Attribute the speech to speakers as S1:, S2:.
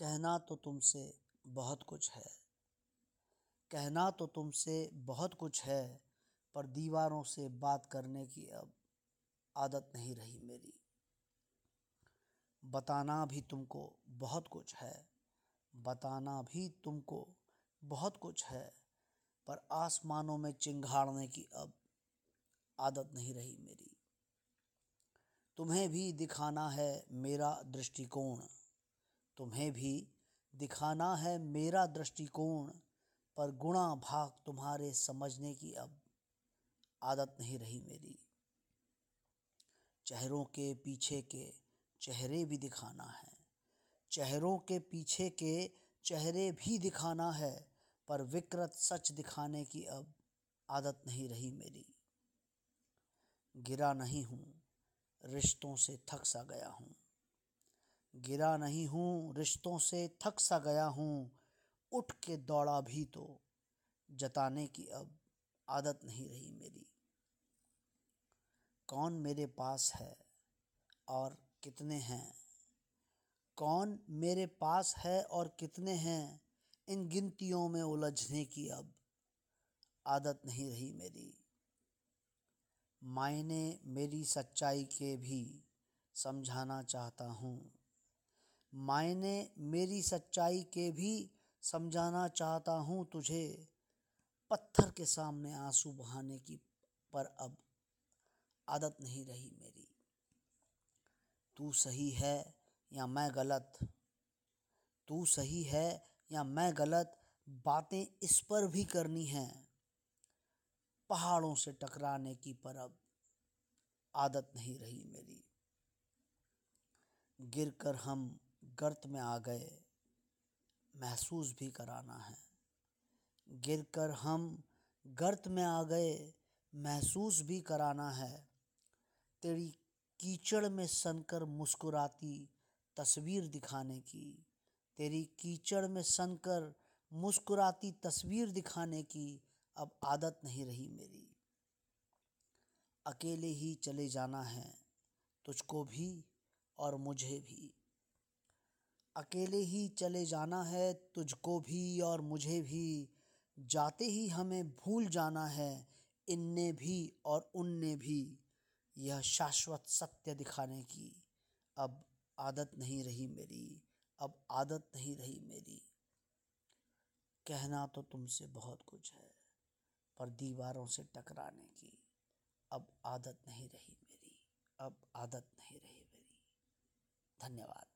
S1: कहना तो तुमसे बहुत कुछ है। कहना तो तुमसे बहुत कुछ है, पर दीवारों से बात करने की अब आदत नहीं रही मेरी। बताना भी तुमको बहुत कुछ है, बताना भी तुमको बहुत कुछ है, पर आसमानों में चिंगाड़ने की अब आदत नहीं रही मेरी। तुम्हें भी दिखाना है मेरा दृष्टिकोण। तुम्हें भी दिखाना है मेरा दृष्टिकोण, पर गुणा भाग तुम्हारे समझने की अब आदत नहीं रही मेरी। चेहरों के पीछे के चेहरे भी दिखाना है। चेहरों के पीछे के चेहरे भी दिखाना है, पर विकृत सच दिखाने की अब आदत नहीं रही मेरी। गिरा नहीं हूँ, रिश्तों से थक सा गया हूँ। गिरा नहीं हूँ, रिश्तों से थक सा गया हूँ, उठ के दौड़ा भी तो जताने की अब आदत नहीं रही मेरी। कौन मेरे पास है और कितने हैं? कौन मेरे पास है और कितने हैं? इन गिनतियों में उलझने की अब आदत नहीं रही मेरी। मायने मेरी सच्चाई के भी समझाना चाहता हूँ। मायने मेरी सच्चाई के भी समझाना चाहता हूँ तुझे। पत्थर के सामने आँसू बहाने की पर अब आदत नहीं रही मेरी। तू सही है या मैं गलत? तू सही है या मैं गलत? बातें इस पर भी करनी हैं। पहाड़ों से टकराने की पर अब आदत नहीं रही मेरी। गिरकर हम गर्त में आ गए, महसूस भी कराना है। गिरकर हम गर्त में आ गए, महसूस भी कराना है। तेरी कीचड़ में सनकर मुस्कुराती तस्वीर दिखाने की, तेरी कीचड़ में सनकर मुस्कुराती तस्वीर दिखाने की अब आदत नहीं रही मेरी। अकेले ही चले जाना है, तुझको भी और मुझे भी। अकेले ही चले जाना है, तुझको भी और मुझे भी। जाते ही हमें भूल जाना है, इनने भी और उनने भी। यह शाश्वत सत्य दिखाने की। अब आदत नहीं रही मेरी, अब आदत नहीं रही मेरी। कहना तो तुमसे बहुत कुछ है, पर दीवारों से टकराने की। अब आदत नहीं रही मेरी, अब आदत नहीं रही मेरी। धन्यवाद।